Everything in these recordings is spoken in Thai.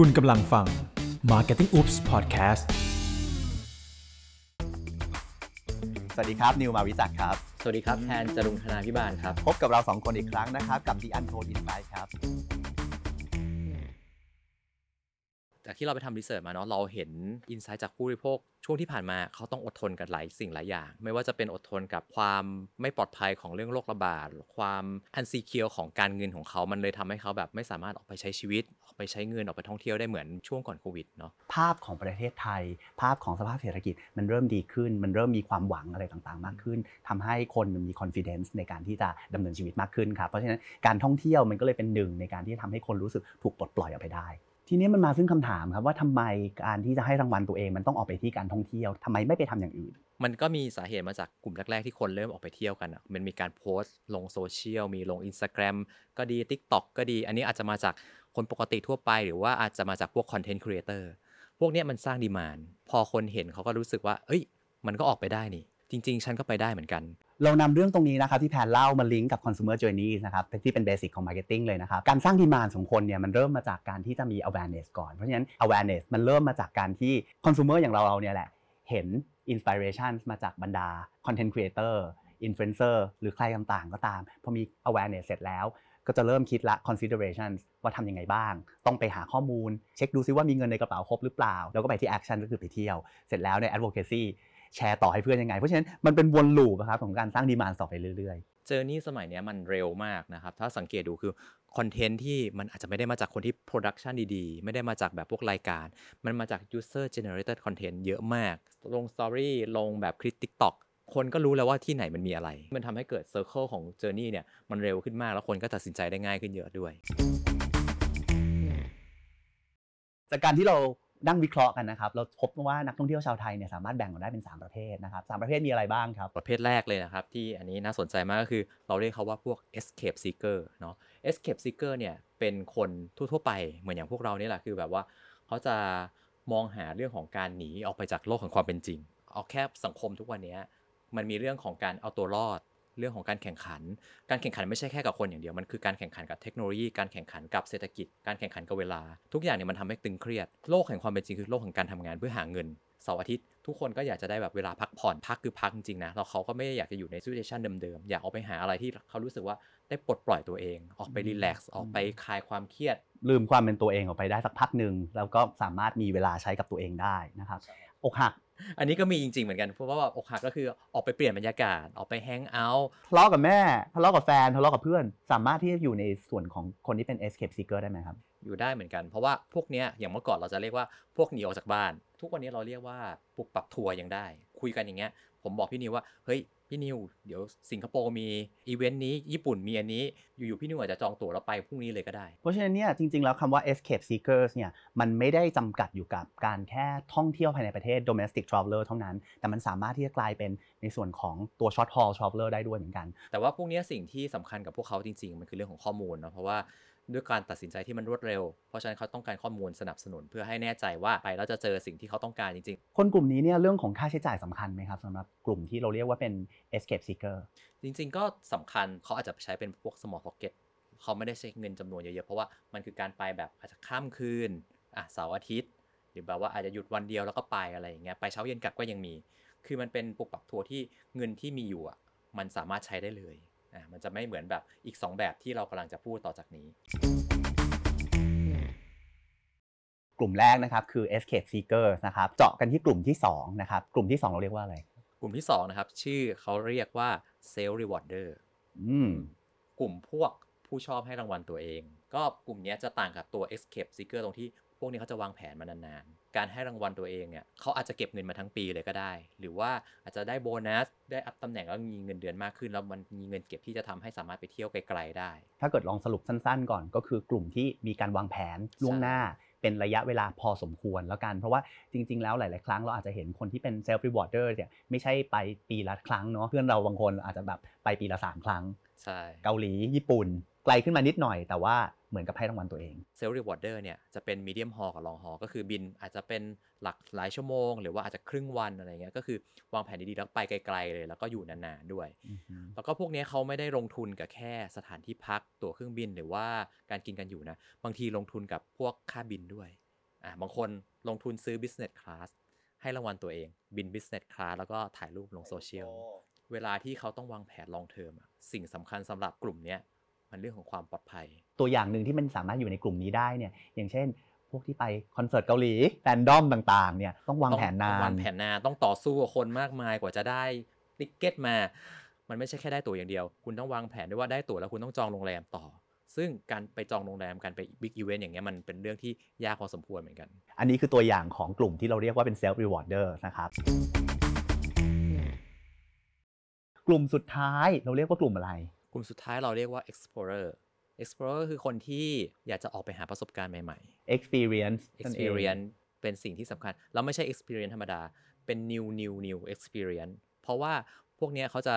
คุณกำลังฟัง Marketing Oops Podcast สวัสดีครับ นิวมาวิจักรครับ สวัสดีครับ แทนจรุงธนาพิบาลครับ พบกับเราสองคนอีกครั้งนะครับ กับ The Untold Insight ครับ จากที่เราไปทำรีเสิร์ชมาเนาะเราเห็นอินไซต์จากผู้บริโภคช่วงที่ผ่านมาเขาต้องอดทนกับหลายสิ่งหลายอย่าง ไม่ว่าจะเป็นอดทนกับความไม่ปลอดภัยของเรื่องโรคระบาด ความอันซีเคียวของการเงินของเขา มันเลยทำให้เขาแบบไม่สามารถออกไปใช้ชีวิต ออกไปใช้เงินออกไปท่องเที่ยวได้เหมือนช่วงก่อนโควิดเนาะภาพของประเทศไทย ภาพของสภาพเศรษฐกิจมันเริ่มดีขึ้น มันเริ่มมีความหวังอะไรต่างๆ มากขึ้นทำให้คนมันมี confidence ในการที่จะดำเนินชีวิตมากขึ้นครับเพราะฉะนั้นการท่องเที่ยวมันก็เลยเป็นหนึ่งในการที่จะทำให้คนรู้สึกถูกปลดปล่อยออกไปได้ ทีนี้มันมาซึ่งคำถามครับว่าทำไมการที่จะให้รางวัลตัวเองมันต้องออกไปที่การท่องเที่ยวทำไมไม่ไปทำอย่างอื่น มันก็มีสาเหตุมาจากกลุ่มแรก ๆ ที่คนเริ่มออกไปเที่ยวกันอะมันมีการโพสต์ลงโซเชียลมีลง Instagram ก็ดี TikTok ก็ดี อันนี้อาจจะมาจากคนปกติทั่วไป หรือว่าอาจจะมาจากพวก content creator พวกนี้มันสร้าง demand พอคนเห็นเขาก็รู้สึกว่า เอ้ย มันก็ออกไปได้นี่ จริง ๆ ฉันก็ไปได้เหมือนกัน เรานำเรื่องตรงนี้นะครับที่แพนเล่ามาลิงก์กับ consumer journey นะครับที่เป็น basic ของ marketing เลยนะครับ การสร้าง demand ของคนเนี่ยมันเริ่มมาจากการที่จะมี awareness ก่อน เพราะฉะนั้น awareness มันเริ่มมาจากการที่ consumer อย่างเราเราเนี่ยแหละ เห็น inspiration มาจากบรรดา content creator influencer หรือใครต่างๆ ก็ตาม พอมี awareness เสร็จแล้ว ก็จะเริ่มคิดละ considerations ว่าทำยังไงบ้าง ต้องไปหาข้อมูล เช็คดูซิว่ามีเงินในกระเป๋าครบหรือเปล่า แล้วก็ไปที่ action ก็คือไปเที่ยว เสร็จแล้วใน advocacy แชร์ต่อให้เพื่อนยังไง เพราะฉะนั้นมันเป็นวน loop ครับของการสร้าง demand ต่อไปเรื่อย journey สมัยเนี้ยมันเร็วมากนะครับ ถ้าสังเกตดูคือคอนเทนต์ที่มันอาจจะไม่ได้มาจากคนที่ production ดีๆ ไม่ได้มาจากแบบพวกรายการ มันมาจาก user generated content เยอะมาก ลง story ลงแบบคลิป TikTok คนก็รู้แล้วว่าที่ไหนมันมีอะไร มันทำให้เกิด circle ของ journey เนี่ยมันเร็วขึ้นมากแล้วคนก็ตัดสินใจได้ง่ายขึ้นเยอะด้วยๆจากการที่เรา นั่งวิเคราะห์กันนะครับ เราพบว่านักท่องเที่ยวชาวไทยเนี่ยสามารถแบ่งออกได้เป็น 3 ประเภทนะครับสามประเภทมีอะไรบ้างครับ ประเภทแรกเลยนะครับที่อันนี้น่าสนใจมากก็คือเราเรียกเขาว่าพวก escape seeker เนาะ escape seeker เนี่ยเป็นคนทั่วๆไปเหมือนอย่างพวกเรานี่แหละคือแบบว่าเขาจะมองหาเรื่องของการหนีออกไปจากโลกของความเป็นจริง เอาแค่สังคมทุกวันนี้มันมีเรื่องของการเอาตัวรอด เรื่องของการแข่งขัน การแข่งขันไม่ใช่แค่กับคนอย่างเดียว มันคือการแข่งขันกับเทคโนโลยี การแข่งขันกับเศรษฐกิจ การแข่งขันกับเวลา ทุกอย่างเนี่ยมันทำให้ตึงเครียด โลกแห่งความเป็นจริงคือโลกแห่งการทำงานเพื่อหาเงิน เสาร์อาทิตย์ทุกคนก็อยากจะได้แบบเวลาพักผ่อนพักคือพักจริงๆนะแล้วเขาก็ไม่ได้อยากจะอยู่ในซิ t u a ชันเดิมๆ อยากออกไปหาอะไรที่เขารู้สึกว่าได้ปลดปล่อยตัวเอง ออกไปรีแลกซ์ออกไปคลายความเครียด ลืมความเป็นตัวเองออกไปได้สักพักหนึ่งแล้วก็สามารถมีเวลาใช้กับตัวเองได้นะครับอกหัก อันนี้ก็มีจริงๆเหมือนกันเพราะว่าแบบอกหักก็คือออกไปเปลี่ยนบรรยากาศออกไปแฮงเอาท์ทะเลาะกับแม่ทะเลาะกับแฟนทะเลาะกับเพื่อน สามารถที่จะอยู่ในส่วนของคนที่เป็น escape seeker ได้ไหมครับ อยู่ได้เหมือนกัน เพราะว่าพวกเนี้ยอย่างเมื่อก่อนเราจะเรียกว่าพวกหนีออกจากบ้าน ทุกวันนี้เราเรียกว่าปลุกปรับทัวร์ยังได้ คุยกันอย่างเงี้ย ผมบอกพี่นิวว่าเฮ้ย พี่นิว เดี๋ยวสิงคโปร์มีอีเวนต์นี้ญี่ปุ่นมีอันนี้ อยู่ๆพี่นิวอาจจะจองตั๋วแล้วไปพรุ่งนี้เลยก็ได้ เพราะฉะนั้นเนี่ยจริง ๆ แล้วคำว่า escape seekers เนี่ยมันไม่ได้จำกัดอยู่กับการแค่ท่องเที่ยวภายในประเทศ domestic traveler เท่านั้น แต่มันสามารถที่จะกลายเป็นในส่วนของตัว short haul traveler ได้ด้วยเหมือนกัน แต่ว่าพวกเนี้ยสิ่งที่สำคัญกับพวกเขาจริง ๆ มันคือเรื่องของข้อมูลเนาะเพราะว่า ด้วยการตัดสินใจที่มันรวดเร็ว เพราะฉะนั้นเขาต้องการข้อมูลสนับสนุนเพื่อให้แน่ใจว่าไปแล้วจะเจอสิ่งที่เขาต้องการจริง ๆ คนกลุ่มนี้เนี่ยเรื่องของค่าใช้จ่ายสำคัญไหมครับสำหรับกลุ่มที่เราเรียกว่าเป็น escape seeker จริง ๆ ก็สำคัญเขาอาจจะใช้เป็นพวก small pocket เขาไม่ได้ใช้เงินจำนวนเยอะๆเพราะว่ามันคือการไปแบบอาจจะข้ามคืนอะเสาร์อาทิตย์ หรือแบบว่าอาจจะหยุดวันเดียวแล้วก็ไปอะไรอย่างเงี้ยไปเช้าเย็นกลับก็ยังมี คือมันเป็นปลุกปรับทัวร์ที่เงินที่มีอยู่อะมันสามารถใช้ได้เลย อะมันจะไม่เหมือนแบบอีก 2 แบบที่เรากำลังจะพูดต่อจากนี้ กลุ่มแรกนะครับคือ escape seekers นะครับเจาะกันที่กลุ่มที่สองนะครับกลุ่มที่สองเราเรียกว่าอะไร กลุ่มที่2นะครับชื่อเขาเรียกว่า self rewarder อืมกลุ่มพวกผู้ชอบให้รางวัลตัวเอง ก็กลุ่มเนี้ยจะต่างกับตัว escape seeker ตรงที่พวกนี้เขาจะวางแผนมานานๆ การให้รางวัลตัวเองเนี่ยเขาอาจจะเก็บเงินมาทั้งปีเลยก็ได้ หรือว่าอาจจะได้โบนัส ได้อัพตำแหน่งแล้วมีเงินเดือนมากขึ้น แล้วมันมีเงินเก็บที่จะทำให้สามารถไปเที่ยวไกลๆได้ ถ้าเกิดลองสรุปสั้นๆ ก่อนก็คือกลุ่มที่มีการวางแผนล่วงหน้าเป็นระยะเวลาพอสมควรแล้วกัน เพราะว่าจริง ๆ แล้วหลาย ๆ ครั้งเราอาจจะเห็นคนที่เป็น self rewarder เนี่ยไม่ใช่ไปปีละครั้งเนาะเพื่อนเราบางคนอาจจะแบบไปปีละ 3 ครั้ง ใช่ เกาหลีญี่ปุ่น ไกลขึ้นมานิดหน่อยแต่ว่า เหมือนกับให้รางวัลตัวเอง self rewarder เนี่ยจะเป็น medium haul กับ long haul ก็คือบินอาจจะเป็นหลักหลายชั่วโมง หรือว่าอาจจะครึ่งวันอะไรเงี้ยก็คือวางแผนดีๆแล้วไปไกลๆเลย แล้วก็อยู่นานๆด้วย แล้วก็พวกเนี้ยเขาไม่ได้ลงทุนกับแค่สถานที่พักตั๋วเครื่องบินหรือว่าการกินกันอยู่นะบางทีลงทุนกับพวกค่าบินด้วยอะบางคนลงทุนซื้อ business class ให้รางวัลตัวเอง บิน business class แล้วก็ถ่ายรูปลงโซเชียลเวลาที่เขาต้องวางแผน long term อะสิ่งสำคัญสำหรับกลุ่มเนี้ย มันเรื่องของความปลอดภัย ตัวอย่างหนึ่งที่มันสามารถอยู่ในกลุ่มนี้ได้เนี่ยอย่างเช่น พวกที่ไปคอนเสิร์ตเกาหลีแฟนดอมต่างๆเนี่ยต้องวางแผนนาต้องนวางแผนนานต้องต่อสู้กับคนมากมายกว่าจะได้ ticket มา มันไม่ใช่แค่ได้ตั๋วอย่างเดียว คุณต้องวางแผนด้วยว่าได้ตั๋วแล้วคุณต้องจองโรงแรมต่อซึ่งการไปจองโรงแรมการไป big event อย่างเงี้ยมันเป็นเรื่องที่ยากพอสมควรเหมือนกัน อันนี้คือตัวอย่างของกลุ่มที่เราเรียกว่าเป็น self rewarder นะครับ กลุ่มสุดท้ายเราเรียกว่ากลุ่มอะไร กลุ่มสุดท้ายเราเรียกว่า explorer explorer คือคนที่อยากจะออกไปหาประสบการณ์ใหม่ experience ๆนั่นเอง experience เป็นสิ่งที่สำคัญแล้วไม่ใช่ experience ธรรมดา เป็น new new new experience เพราะว่าพวกเนี้ยเขาจะ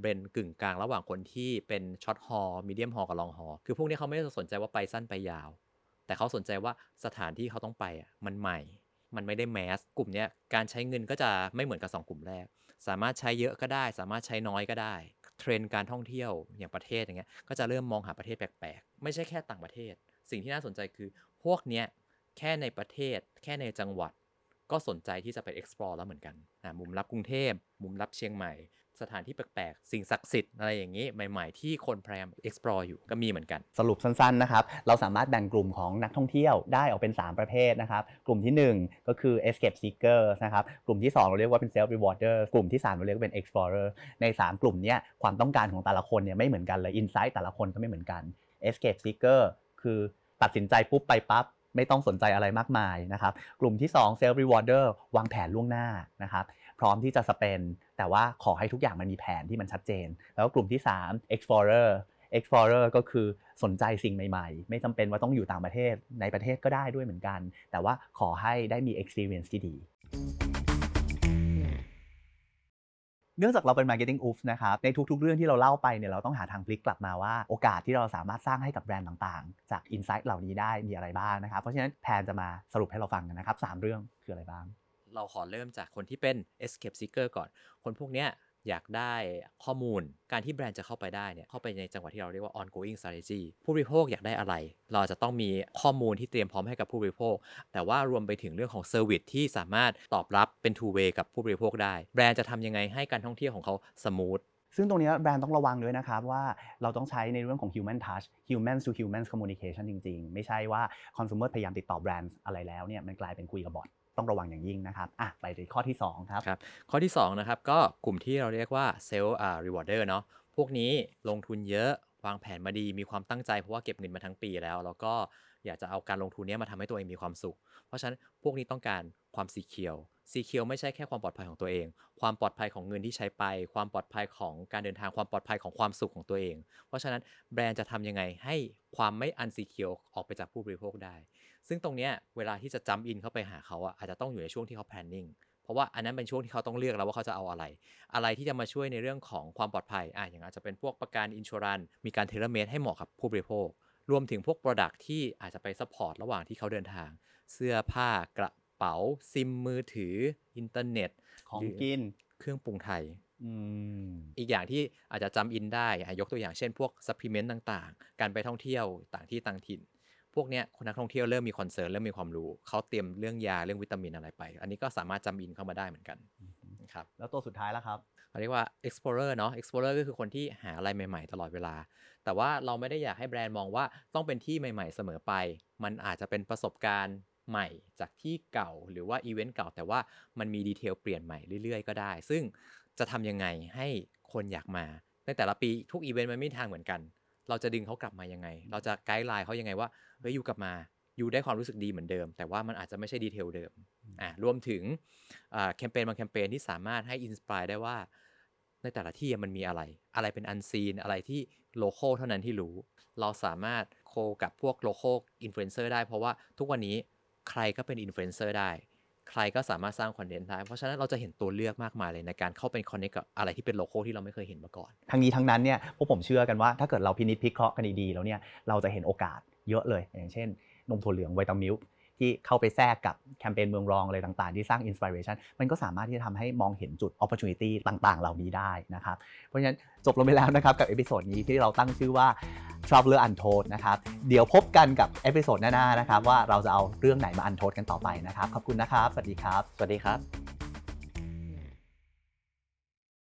blend กึ่งกลางระหว่างคนที่เป็น short haul medium haul กับ long haul คือพวกเนี้ยเขาไม่ได้สนใจว่าไปสั้นไปยาว แต่เขาสนใจว่าสถานที่เขาต้องไปอะมันใหม่ มันไม่ได้ mass กลุ่มเนี้ยการใช้เงินก็จะไม่เหมือนกับสองกลุ่มแรก สามารถใช้เยอะก็ได้ สามารถใช้น้อยก็ได้ เทรนด์การท่องเที่ยวอย่างประเทศอย่างเงี้ยก็จะเริ่มมองหาประเทศแปลกๆ ไม่ใช่แค่ต่างประเทศ สิ่งที่น่าสนใจคือพวกเนี้ยแค่ในประเทศ แค่ในจังหวัด ก็สนใจที่จะไป explore แล้วเหมือนกันอะมุมลับกรุงเทพ มุมลับเชียงใหม่ สถานที่แปลกๆ สิ่งศักดิ์สิทธิ์อะไรอย่างนี้ ใหม่ๆ ที่คนพยายาม explore อยู่ก็มีเหมือนกัน สรุปสั้นๆนะครับ เราสามารถแบ่งกลุ่มของนักท่องเที่ยวได้ออกเป็น 3 ประเภทนะครับ กลุ่มทีหนึ่1 ก็คือ escape seeker นะครับ กลุ่มที่ 2 เราเรียกว่าเป็น self rewarder กลุ่มที่ 3 เราเรียกว่าเป็น explorer ใน 3 กลุ่มเนี้ยความต้องการของแต่ละคนเนี่ยไม่เหมือนกันเลย insight แต่ละคนก็ไม่เหมือนกัน escape seeker คือตัดสินใจปุ๊บไปปั๊บ ไม่ต้องสนใจอะไรมากมายนะครับ กลุ่มที่ 2 self rewarder วางแผนล่วงหน้านะครับ พร้อมที่จะสเปน แต่ว่าขอให้ทุกอย่างมันมีแผนที่มันชัดเจน แล้วกลุ่มที่ 3 explorer explorer ก็คือสนใจสิ่งใหม่ๆ ไม่จำเป็นว่าต้องอยู่ต่างประเทศในประเทศก็ได้ด้วยเหมือนกัน แต่ว่าขอให้ได้มี experience ที่ดี เนื่องจากเราเป็น marketing oops นะครับ ในทุกๆ เรื่องที่เราเล่าไปเนี่ยเราต้องหาทางพลิกกลับมาว่า โอกาสที่เราสามารถสร้างให้กับแบรนด์ต่างๆ จาก insight เหล่านี้ได้มีอะไรบ้างนะครับ เพราะฉะนั้นแพนจะมาสรุปให้เราฟังกันนะครับสามเรื่องคืออะไรบ้าง เราขอเริ่มจากคนที่เป็น escape seeker ก่อน คนพวกเนี้ย อยากได้ข้อมูล การที่แบรนด์จะเข้าไปได้เนี่ยเข้าไปในจังหวะที่เราเรียกว่า ongoing strategy ผู้บริโภคอยากได้อะไร เราจะต้องมีข้อมูลที่เตรียมพร้อมให้กับผู้บริโภค แต่ว่ารวมไปถึงเรื่องของ service ที่สามารถตอบรับเป็น two way กับผู้บริโภคได้ แบรนด์จะทำยังไงให้การท่องเที่ยวของเขา smooth ซึ่งตรงนี้แบรนด์ต้องระวังด้วยนะครับว่าเราต้องใช้ในเรื่องของ human touch human to human communication จริง ๆ ไม่ใช่ว่า consumer พยายามติดต่อแบรนด์อะไรแล้วเนี่ยมันกลายเป็นคุยกับ bot ต้องระวังอย่างยิ่งนะครับอะไปที่ข้อที่2ครับครับ ข้อที่2นะครับก็กลุ่มที่เราเรียกว่า self อ่า rewarder เนาะพวกนี้ลงทุนเยอะวางแผนมาดีมีความตั้งใจเพราะว่าเก็บเงินมาทั้งปีแล้ว แล้วก็ อยากจะเอาการลงทุนนี้มาทำให้ตัวเองมีความสุข เพราะฉะนั้นพวกนี้ต้องการความ secure secure ไม่ใช่แค่ความปลอดภัยของตัวเอง ความปลอดภัยของเงินที่ใช้ไป ความปลอดภัยของการเดินทางความปลอดภัยของความสุขของตัวเอง เพราะฉะนั้นแบรนด์จะทำยังไงให้ความไม่ unsecure ออกไปจากผู้บริโภคได้ ซึ่งตรงเนี้ยเวลาที่จะ jump in เข้าไปหาเขาอะอาจจะต้องอยู่ในช่วงที่เขา planning เพราะว่าอันนั้นเป็นช่วงที่เขาต้องเลือกแล้วว่าเขาจะเอาอะไร อะไรที่จะมาช่วยในเรื่องของความปลอดภัยอะอย่างอาจจะเป็นพวกประกันอินช r รันมีการ tailor-made ให้เหมาะกับผู้บริโภค รวมถึงพวก Product ที่อาจจะไป support ระหว่างที่เขาเดินทาง เสื้อผ้ากระเป๋าซิมมือถือ อินเทอร์เน็ต ของกิน เครื่องปรุงไทยอืมอีกอย่างที่อาจจะ jump in ได้อะยกตัวอย่างเช่นพวก supplement ต่างๆ การไปท่องเที่ยวต่างที่ต่างถิ่น พวกเนี้ยคนนักท่องเที่ยวเริ่มมี concern เริ่มมีความรู้ เขาเตรียมเรื่องยาเรื่องวิตามินอะไรไป อันนี้ก็สามารถ jump in เข้ามาได้เหมือนกันนะ ครับแล้วตัวสุดท้ายแล้วครับเขาเรียกว่า explorer เนาะ explorer ก็คือคนที่หาอะไรใหม่ๆ ตลอดเวลา แต่ว่าเราไม่ได้อยากให้แบรนด์มองว่าต้องเป็นที่ใหม่ๆ เสมอไป มันอาจจะเป็นประสบการณ์ใหม่จากที่เก่าหรือว่าอีเวนต์เก่า แต่ว่ามันมี detail เปลี่ยนใหม่เรื่อยๆ ก็ได้ ซึ่งจะทำยังไงให้คนอยากมา ในแต่ละปีทุกอีเวนต์มันไม่มีทางเหมือนกัน เราจะดึงเขากลับมายังไง เราจะ guideline เขายังไงว่าเฮ้ยอยู่กลับมา อยู่ได้ความรู้สึกดีเหมือนเดิม แต่ว่ามันอาจจะไม่ใช่ detail เดิมอ่ารวมถึงอ่าแคมเปญบางแคมเปญที่สามารถให้ inspire ได้ว่าในแต่ละที่มันมีอะไร อะไรเป็น unseen อะไรที่ local เท่านั้นที่รู้ เราสามารถ co กับพวก local influencer ได้ เพราะว่าทุกวันนี้ใครก็เป็นอินฟลูเอนเซอร์ได้ ใครก็สามารถสร้างคอนเทนต์ได้ เพราะฉะนั้นเราจะเห็นตัวเลือกมากมายเลยในการเข้าเป็น connect กับอะไรที่เป็น local ที่เราไม่เคยเห็นมาก่อน ทั้งนี้ทั้งนั้นเนี่ยพวกผมเชื่อกันว่าถ้าเกิดเราพินิจพิเคราะห์กันดีๆแล้วเนี่ยเราจะเห็นโอกาสเยอะเลย อย่างเช่น นมถั่วเหลืองไวตามิลค์ที่เข้าไปแทรกกับแคมเปญเมืองรองอะไรต่างๆ ที่สร้าง inspiration มันก็สามารถที่จะทำให้มองเห็นจุด opportunity ต่างๆ เหล่านี้ได้นะครับ เพราะฉะนั้นจบลงไปแล้วนะครับ กับ episode นี้ที่เราตั้งชื่อว่า Traveler Untold นะครับ เดี๋ยวพบกันกับ episode หน้าๆนะครับว่าเราจะเอาเรื่องไหนมา untold กันต่อไปนะครับ ขอบคุณนะครับ สวัสดีครับ สวัสดีครับ